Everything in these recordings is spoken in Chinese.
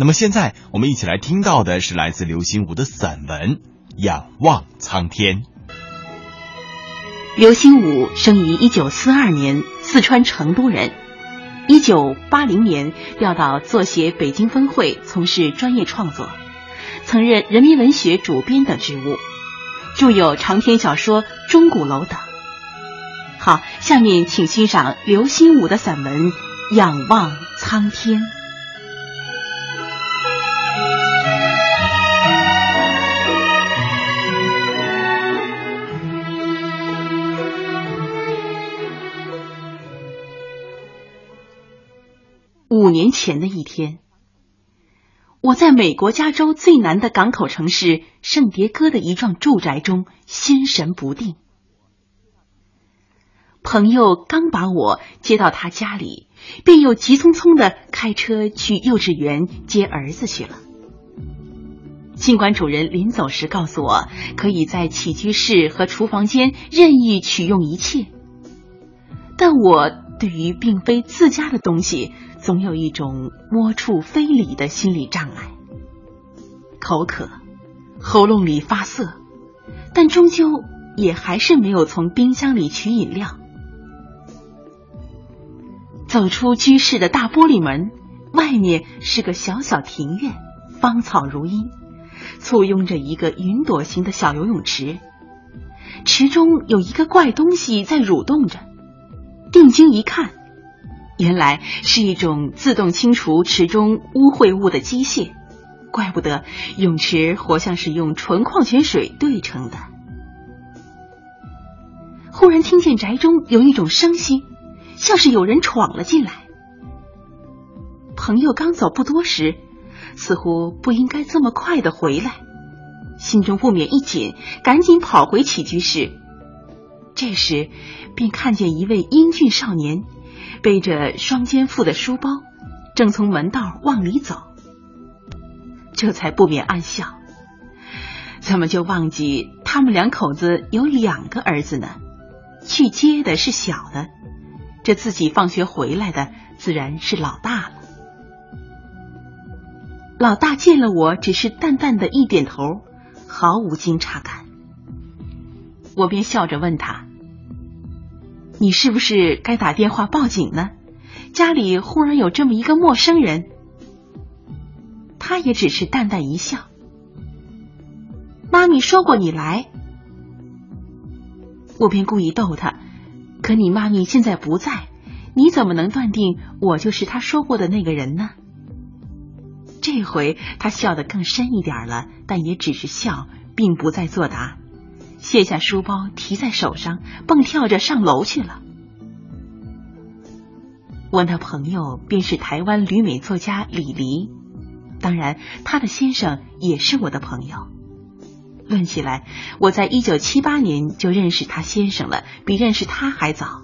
那么现在我们一起来听到的是来自刘心武的散文《仰望苍天》。刘心武生于一九四二年，四川成都人。一九八零年调到作协北京分会从事专业创作，曾任人民文学主编等职务，著有长篇小说《钟鼓楼》等。好，下面请欣赏刘心武的散文《仰望苍天》。五年前的一天，我在美国加州最南的港口城市圣迭戈的一幢住宅中心神不定。朋友刚把我接到他家里，便又急匆匆的开车去幼稚园接儿子去了。尽管主人临走时告诉我，可以在起居室和厨房间任意取用一切，但我对于并非自家的东西。总有一种摸触非礼的心理障碍。口渴，喉咙里发涩，但终究也还是没有从冰箱里取饮料。走出居室的大玻璃门，外面是个小小庭院，芳草如茵，簇拥着一个云朵形的小游泳池，池中有一个怪东西在蠕动着。定睛一看。原来是一种自动清除池中污秽物的机械，怪不得泳池活像是用纯矿泉水兑成的。忽然听见宅中有一种声息，像是有人闯了进来。朋友刚走不多时，似乎不应该这么快的回来，心中不免一紧，赶紧跑回起居室。这时便看见一位英俊少年。背着双肩负的书包，正从门道往里走，这才不免暗笑：怎么就忘记他们两口子有两个儿子呢？去接的是小的，这自己放学回来的自然是老大了。老大见了我，只是淡淡的一点头，毫无惊诧感。我便笑着问他。你是不是该打电话报警呢？家里忽然有这么一个陌生人，他也只是淡淡一笑。妈咪说过你来，我便故意逗他。可你妈咪现在不在，你怎么能断定我就是他说过的那个人呢？这回他笑得更深一点了，但也只是笑，并不再作答。卸下书包，提在手上，蹦跳着上楼去了。我那朋友便是台湾旅美作家李黎，当然，他的先生也是我的朋友。论起来，我在一九七八年就认识他先生了，比认识他还早。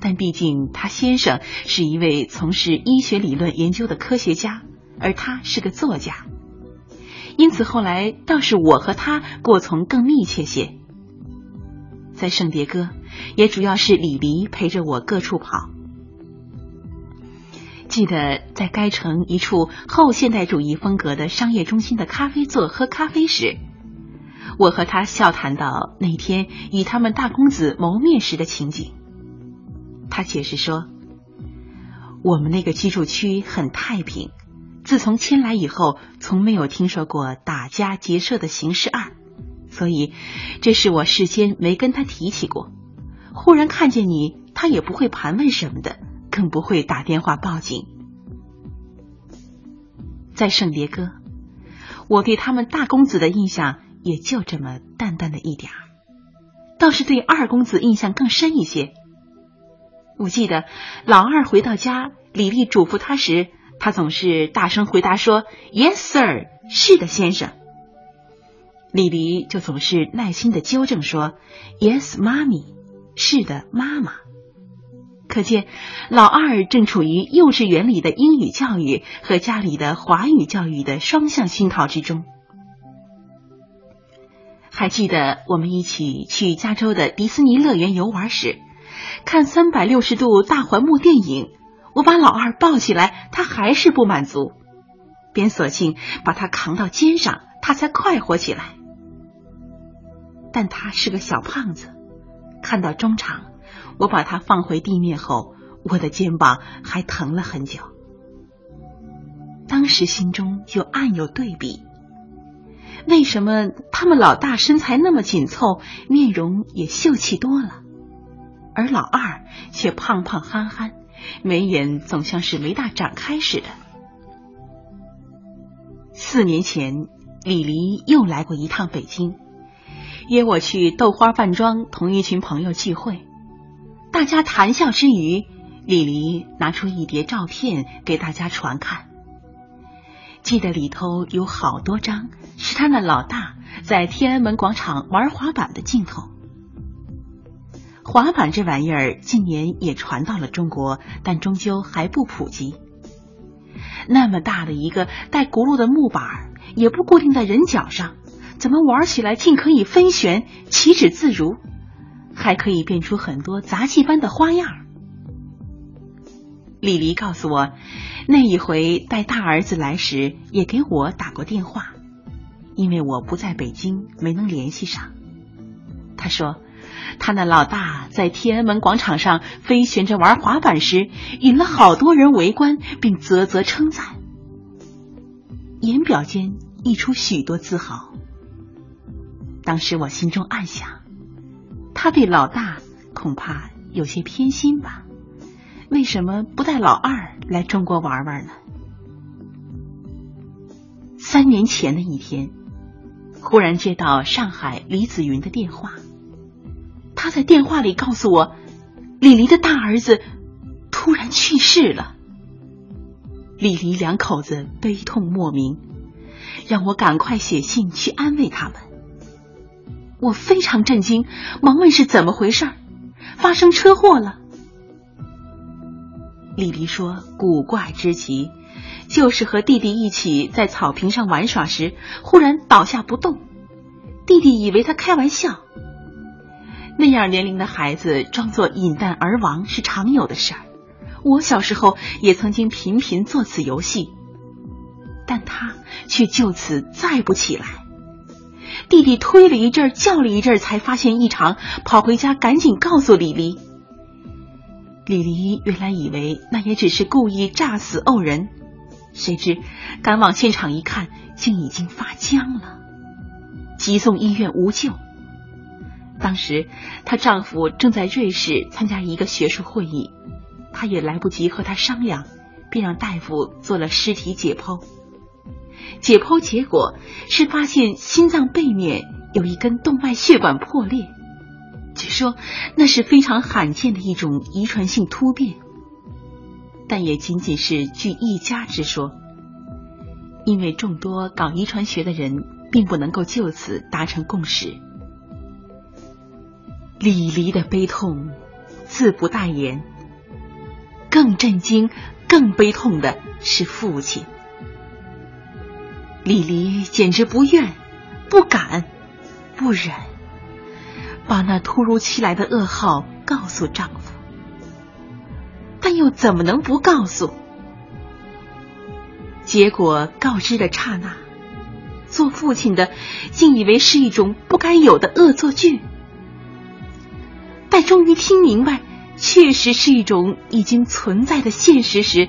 但毕竟他先生是一位从事医学理论研究的科学家，而他是个作家。因此，后来倒是我和他过从更密切些。在圣迭戈，也主要是李黎陪着我各处跑。记得在该城一处后现代主义风格的商业中心的咖啡座喝咖啡时，我和他笑谈到那天与他们大公子谋面时的情景。他解释说，我们那个居住区很太平。自从迁来以后，从没有听说过打家劫舍的刑事案，所以这是我事先没跟他提起过。忽然看见你，他也不会盘问什么的，更不会打电话报警。在圣迭戈，我对他们大公子的印象也就这么淡淡的一点儿，倒是对二公子印象更深一些。我记得老二回到家，李丽嘱咐他时。他总是大声回答说：“Yes, sir，是的，先生。”李黎就总是耐心的纠正说：“Yes, mommy，是的，妈妈。”可见老二正处于幼稚园里的英语教育和家里的华语教育的双向熏陶之中。还记得我们一起去加州的迪士尼乐园游玩时，看三百六十度大环幕电影。我把老二抱起来，他还是不满足。便索性把他扛到肩上，他才快活起来。但他是个小胖子，看到中场，我把他放回地面后，我的肩膀还疼了很久。当时心中就暗有对比：为什么他们老大身材那么紧凑，面容也秀气多了，而老二却胖胖憨憨，眉眼总像是没大展开似的？四年前，李黎又来过一趟北京。约我去豆花饭庄同一群朋友聚会，大家谈笑之余，李黎拿出一叠照片给大家传看。记得里头有好多张是他那老大在天安门广场玩滑板的镜头。滑板这玩意儿近年也传到了中国，但终究还不普及。那么大的一个带轱辘的木板，也不固定在人脚上。怎么玩起来竟可以飞旋、起止自如，还可以变出很多杂技般的花样？李黎告诉我，那一回带大儿子来时，也给我打过电话，因为我不在北京，没能联系上。他说，他那老大在天安门广场上飞旋着玩滑板时，引了好多人围观，并啧啧称赞，言表间溢出许多自豪。当时我心中暗想，他对老大恐怕有些偏心吧？为什么不带老二来中国玩玩呢？三年前的一天，忽然接到上海李子云的电话，他在电话里告诉我，李黎的大儿子突然去世了。李黎两口子悲痛莫名，让我赶快写信去安慰他们。我非常震惊，忙问是怎么回事？发生车祸了？李黎说：“古怪之极，就是和弟弟一起在草坪上玩耍时，忽然倒下不动。弟弟以为他开玩笑。那样年龄的孩子装作饮弹而亡是常有的事儿。我小时候也曾经频频做此游戏，但他却就此再不起来。”弟弟推了一阵，叫了一阵，才发现异常，跑回家赶紧告诉李黎。李黎原来以为那也只是故意诈死怄人，谁知赶往现场一看，竟已经发僵了，急送医院无救。当时她丈夫正在瑞士参加一个学术会议，她也来不及和他商量，便让大夫做了尸体解剖。解剖结果是发现心脏背面有一根动脉血管破裂，据说那是非常罕见的一种遗传性突变，但也仅仅是据一家之说，因为众多搞遗传学的人并不能够就此达成共识。李黎的悲痛自不待言，更震惊、更悲痛的是父亲。李黎简直不愿、不敢、不忍，把那突如其来的噩耗告诉丈夫，但又怎么能不告诉？结果告知的刹那，做父亲的竟以为是一种不该有的恶作剧，但终于听明白，确实是一种已经存在的现实时。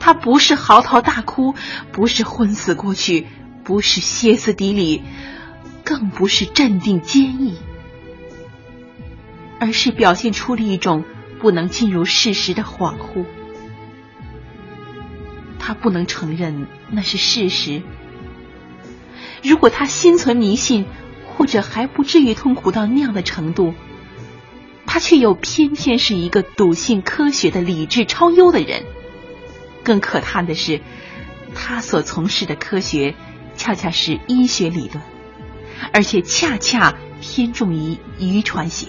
他不是嚎啕大哭，不是昏死过去，不是歇斯底里，更不是镇定坚毅，而是表现出了一种不能进入事实的恍惚。他不能承认那是事实。如果他心存迷信，或者还不至于痛苦到那样的程度，他却又偏偏是一个笃信科学的理智超优的人。更可叹的是，他所从事的科学恰恰是医学理论，而且恰恰偏重于遗传学。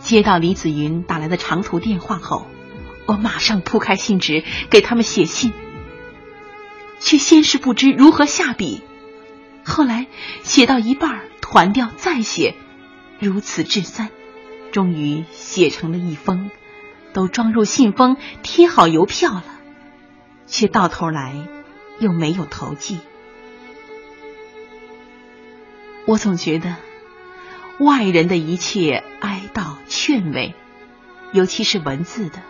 接到李子云打来的长途电话后，我马上铺开信纸给他们写信，却先是不知如何下笔，后来写到一半，团掉再写。如此至三，终于写成了一封，都装入信封，贴好邮票了，却到头来又没有投寄。我总觉得，外人的一切哀悼劝慰，尤其是文字的，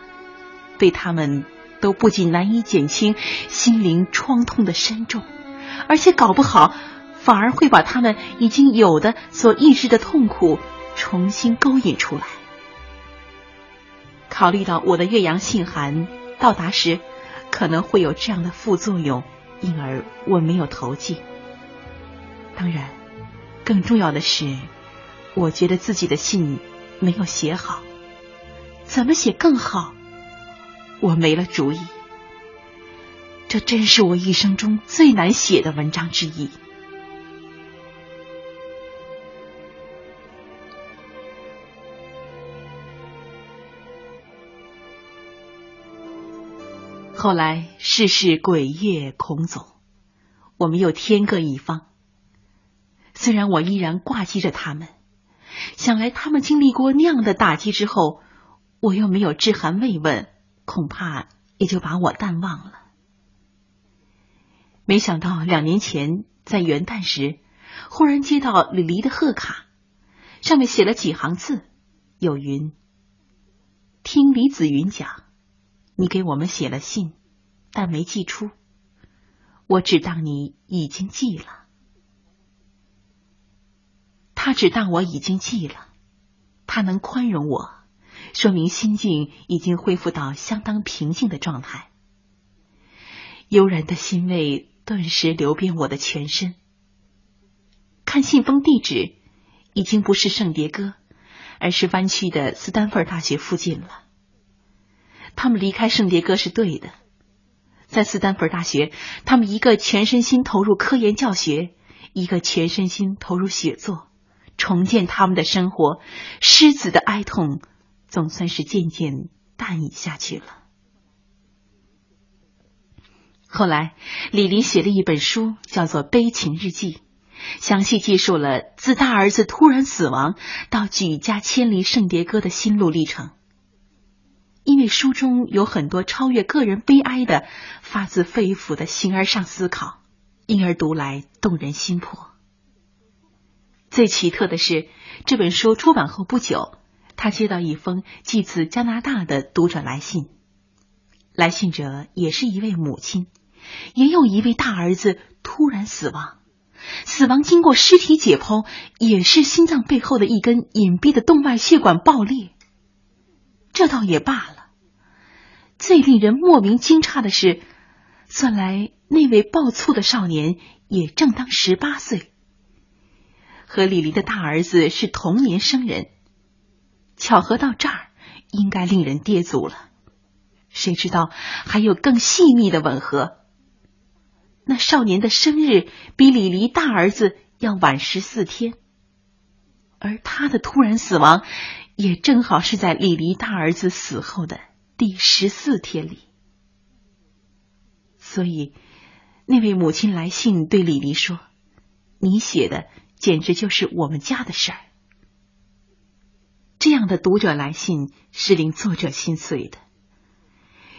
对他们都不仅难以减轻心灵创痛的深重，而且搞不好。反而会把他们已经有的所抑制的痛苦重新勾引出来。考虑到我的岳阳信函到达时可能会有这样的副作用，因而我没有投寄。当然，更重要的是，我觉得自己的信没有写好，怎么写更好，我没了主意。这真是我一生中最难写的文章之一。后来世事鬼月孔总，我们又天各一方。虽然我依然挂记着他们，想来他们经历过那样的打击之后，我又没有致函慰问，恐怕也就把我淡忘了。没想到两年前在元旦时，忽然接到李黎的贺卡，上面写了几行字，有云：“听李子云讲。”你给我们写了信，但没寄出，我只当你已经寄了。他只当我已经寄了，他能宽容我，说明心境已经恢复到相当平静的状态。悠然的欣慰顿时流遍我的全身。看信封地址，已经不是圣迭戈，而是湾区的斯坦福大学附近了。他们离开圣迭戈是对的，在斯坦福大学，他们一个全身心投入科研教学，一个全身心投入写作，重建他们的生活。狮子的哀痛总算是渐渐淡隐下去了。后来，李黎写了一本书，叫做《悲情日记》，详细记述了自大儿子突然死亡到举家迁离圣迭戈的心路历程。因为书中有很多超越个人悲哀的、发自肺腑的形而上思考，因而读来动人心魄。最奇特的是，这本书出版后不久，他接到一封寄自加拿大的读者来信，来信者也是一位母亲，也有一位大儿子突然死亡，死亡经过尸体解剖，也是心脏背后的一根隐蔽的动脉血管爆裂。这倒也罢了。最令人莫名惊诧的是，算来那位爆粗的少年也正当十八岁，和李黎的大儿子是同年生人。巧合到这儿，应该令人跌足了。谁知道还有更细密的吻合？那少年的生日比李黎大儿子要晚十四天，而他的突然死亡，也正好是在李黎大儿子死后的。第十四天里，所以那位母亲来信对李黎说：“你写的简直就是我们家的事儿。”这样的读者来信是令作者心碎的。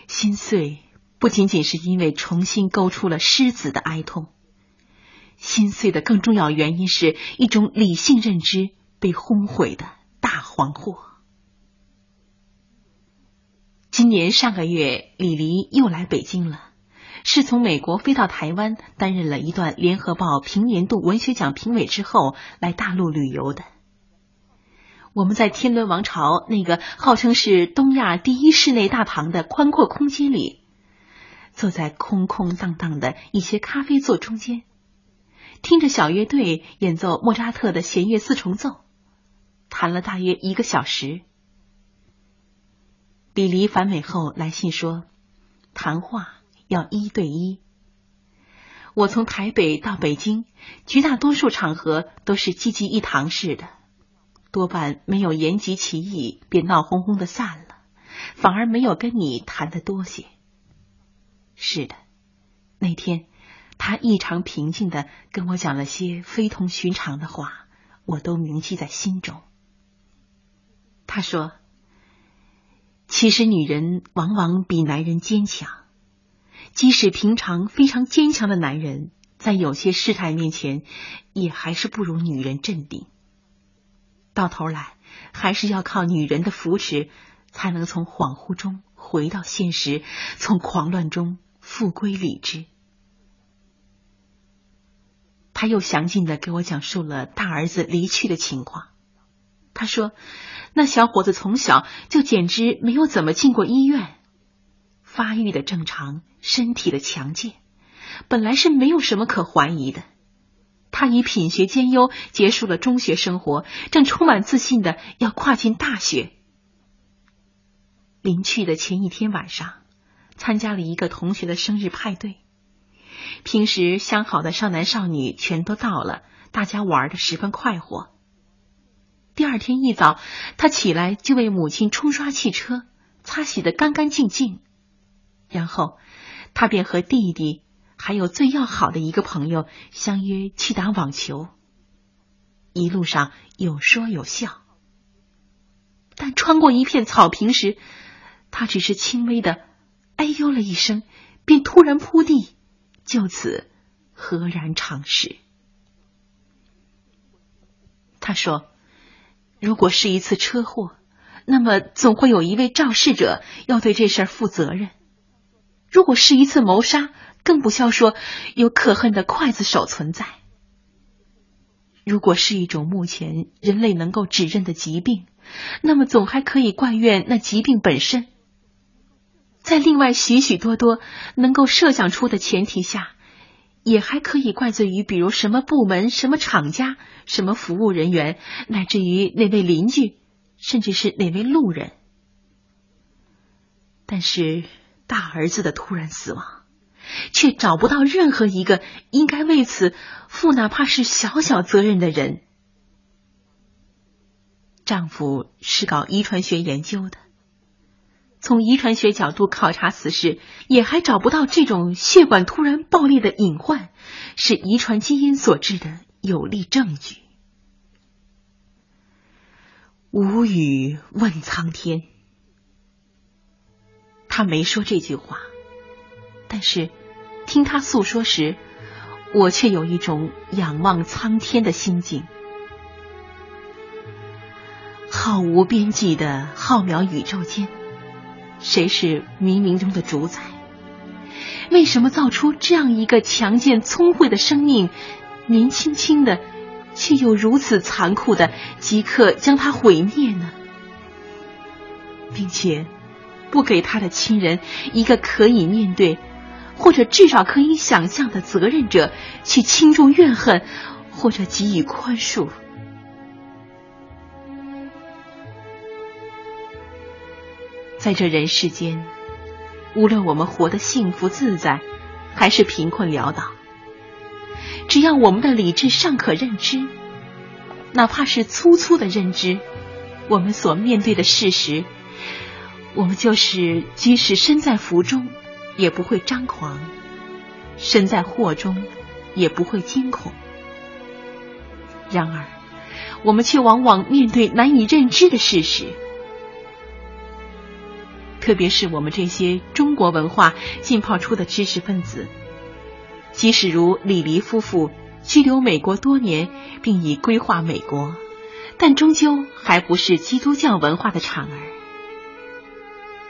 心碎不仅仅是因为重新勾出了狮子的哀痛，心碎的更重要原因是一种理性认知被轰毁的大惶惑。今年上个月，李黎又来北京了，是从美国飞到台湾，担任了一段《联合报》平年度文学奖评委之后，来大陆旅游的。我们在天伦王朝那个号称是东亚第一室内大堂的宽阔空间里，坐在空空荡荡的一些咖啡座中间，听着小乐队演奏莫扎特的弦乐四重奏，谈了大约一个小时。李黎返美后来信说，谈话要一对一。我从台北到北京，绝大多数场合都是积极一堂式的，多半没有言及其意便闹哄哄的散了，反而没有跟你谈的多些。是的，那天他异常平静的跟我讲了些非同寻常的话，我都铭记在心中。他说：“其实女人往往比男人坚强，即使平常非常坚强的男人，在有些事态面前，也还是不如女人镇定。到头来，还是要靠女人的扶持，才能从恍惚中回到现实，从狂乱中复归理智。”他又详尽的给我讲述了大儿子离去的情况。他说。那小伙子从小就简直没有怎么进过医院，发育的正常，身体的强健，本来是没有什么可怀疑的。他以品学兼优结束了中学生活，正充满自信的要跨进大学。临去的前一天晚上，参加了一个同学的生日派对，平时相好的少男少女全都到了，大家玩的十分快活。第二天一早，他起来就为母亲冲刷汽车，擦洗的干干净净。然后，他便和弟弟还有最要好的一个朋友相约去打网球。一路上有说有笑，但穿过一片草坪时，他只是轻微的哎呦了一声，便突然扑地，就此赫然长逝。他说。如果是一次车祸，那么总会有一位肇事者要对这事儿负责任；如果是一次谋杀，更不消说有可恨的刽子手存在；如果是一种目前人类能够指认的疾病，那么总还可以怪怨那疾病本身。在另外许许多多能够设想出的前提下。也还可以怪罪于，比如什么部门、什么厂家、什么服务人员，乃至于那位邻居，甚至是哪位路人。但是大儿子的突然死亡，却找不到任何一个应该为此负哪怕是小小责任的人。丈夫是搞遗传学研究的。从遗传学角度考察此事，也还找不到这种血管突然爆裂的隐患是遗传基因所致的有力证据。无语问苍天，他没说这句话，但是听他诉说时，我却有一种仰望苍天的心境。浩无边际的浩渺宇宙间。谁是冥冥中的主宰？为什么造出这样一个强健聪慧的生命，年轻轻的，却又如此残酷的即刻将它毁灭呢？并且不给他的亲人一个可以面对，或者至少可以想象的责任者去轻重怨恨，或者给予宽恕？在这人世间，无论我们活得幸福自在，还是贫困潦倒，只要我们的理智尚可认知，哪怕是粗粗的认知，我们所面对的事实，我们就是即使身在福中，也不会张狂；身在祸中，也不会惊恐。然而，我们却往往面对难以认知的事实。特别是我们这些中国文化浸泡出的知识分子，即使如李黎夫妇居留美国多年，并已规划美国，但终究还不是基督教文化的产儿。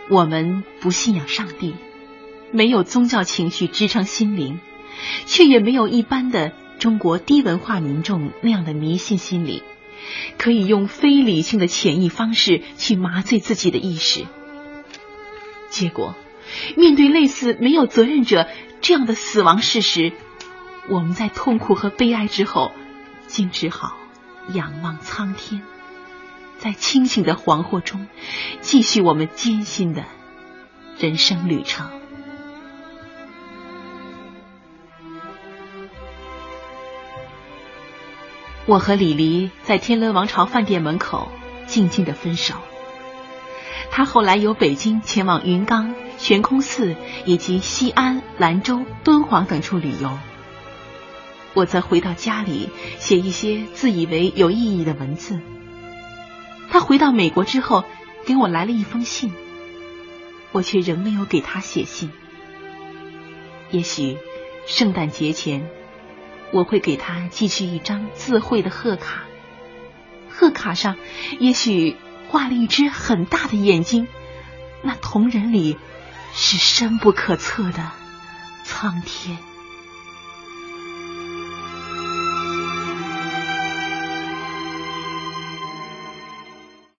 我们不信仰上帝，没有宗教情绪支撑心灵，却也没有一般的中国低文化民众那样的迷信心理，可以用非理性的潜意方式去麻醉自己的意识。结果，面对类似没有责任者这样的死亡事实，我们在痛苦和悲哀之后，竟只好仰望苍天，在清醒的惶惑中，继续我们艰辛的人生旅程。我和李黎在天伦王朝饭店门口静静的分手。他后来由北京前往云冈、悬空寺以及西安、兰州、敦煌等处旅游，我则回到家里写一些自以为有意义的文字。他回到美国之后，给我来了一封信，我却仍没有给他写信。也许圣诞节前，我会给他寄去一张自绘的贺卡，贺卡上也许画了一只很大的眼睛，那瞳仁里是深不可测的苍天。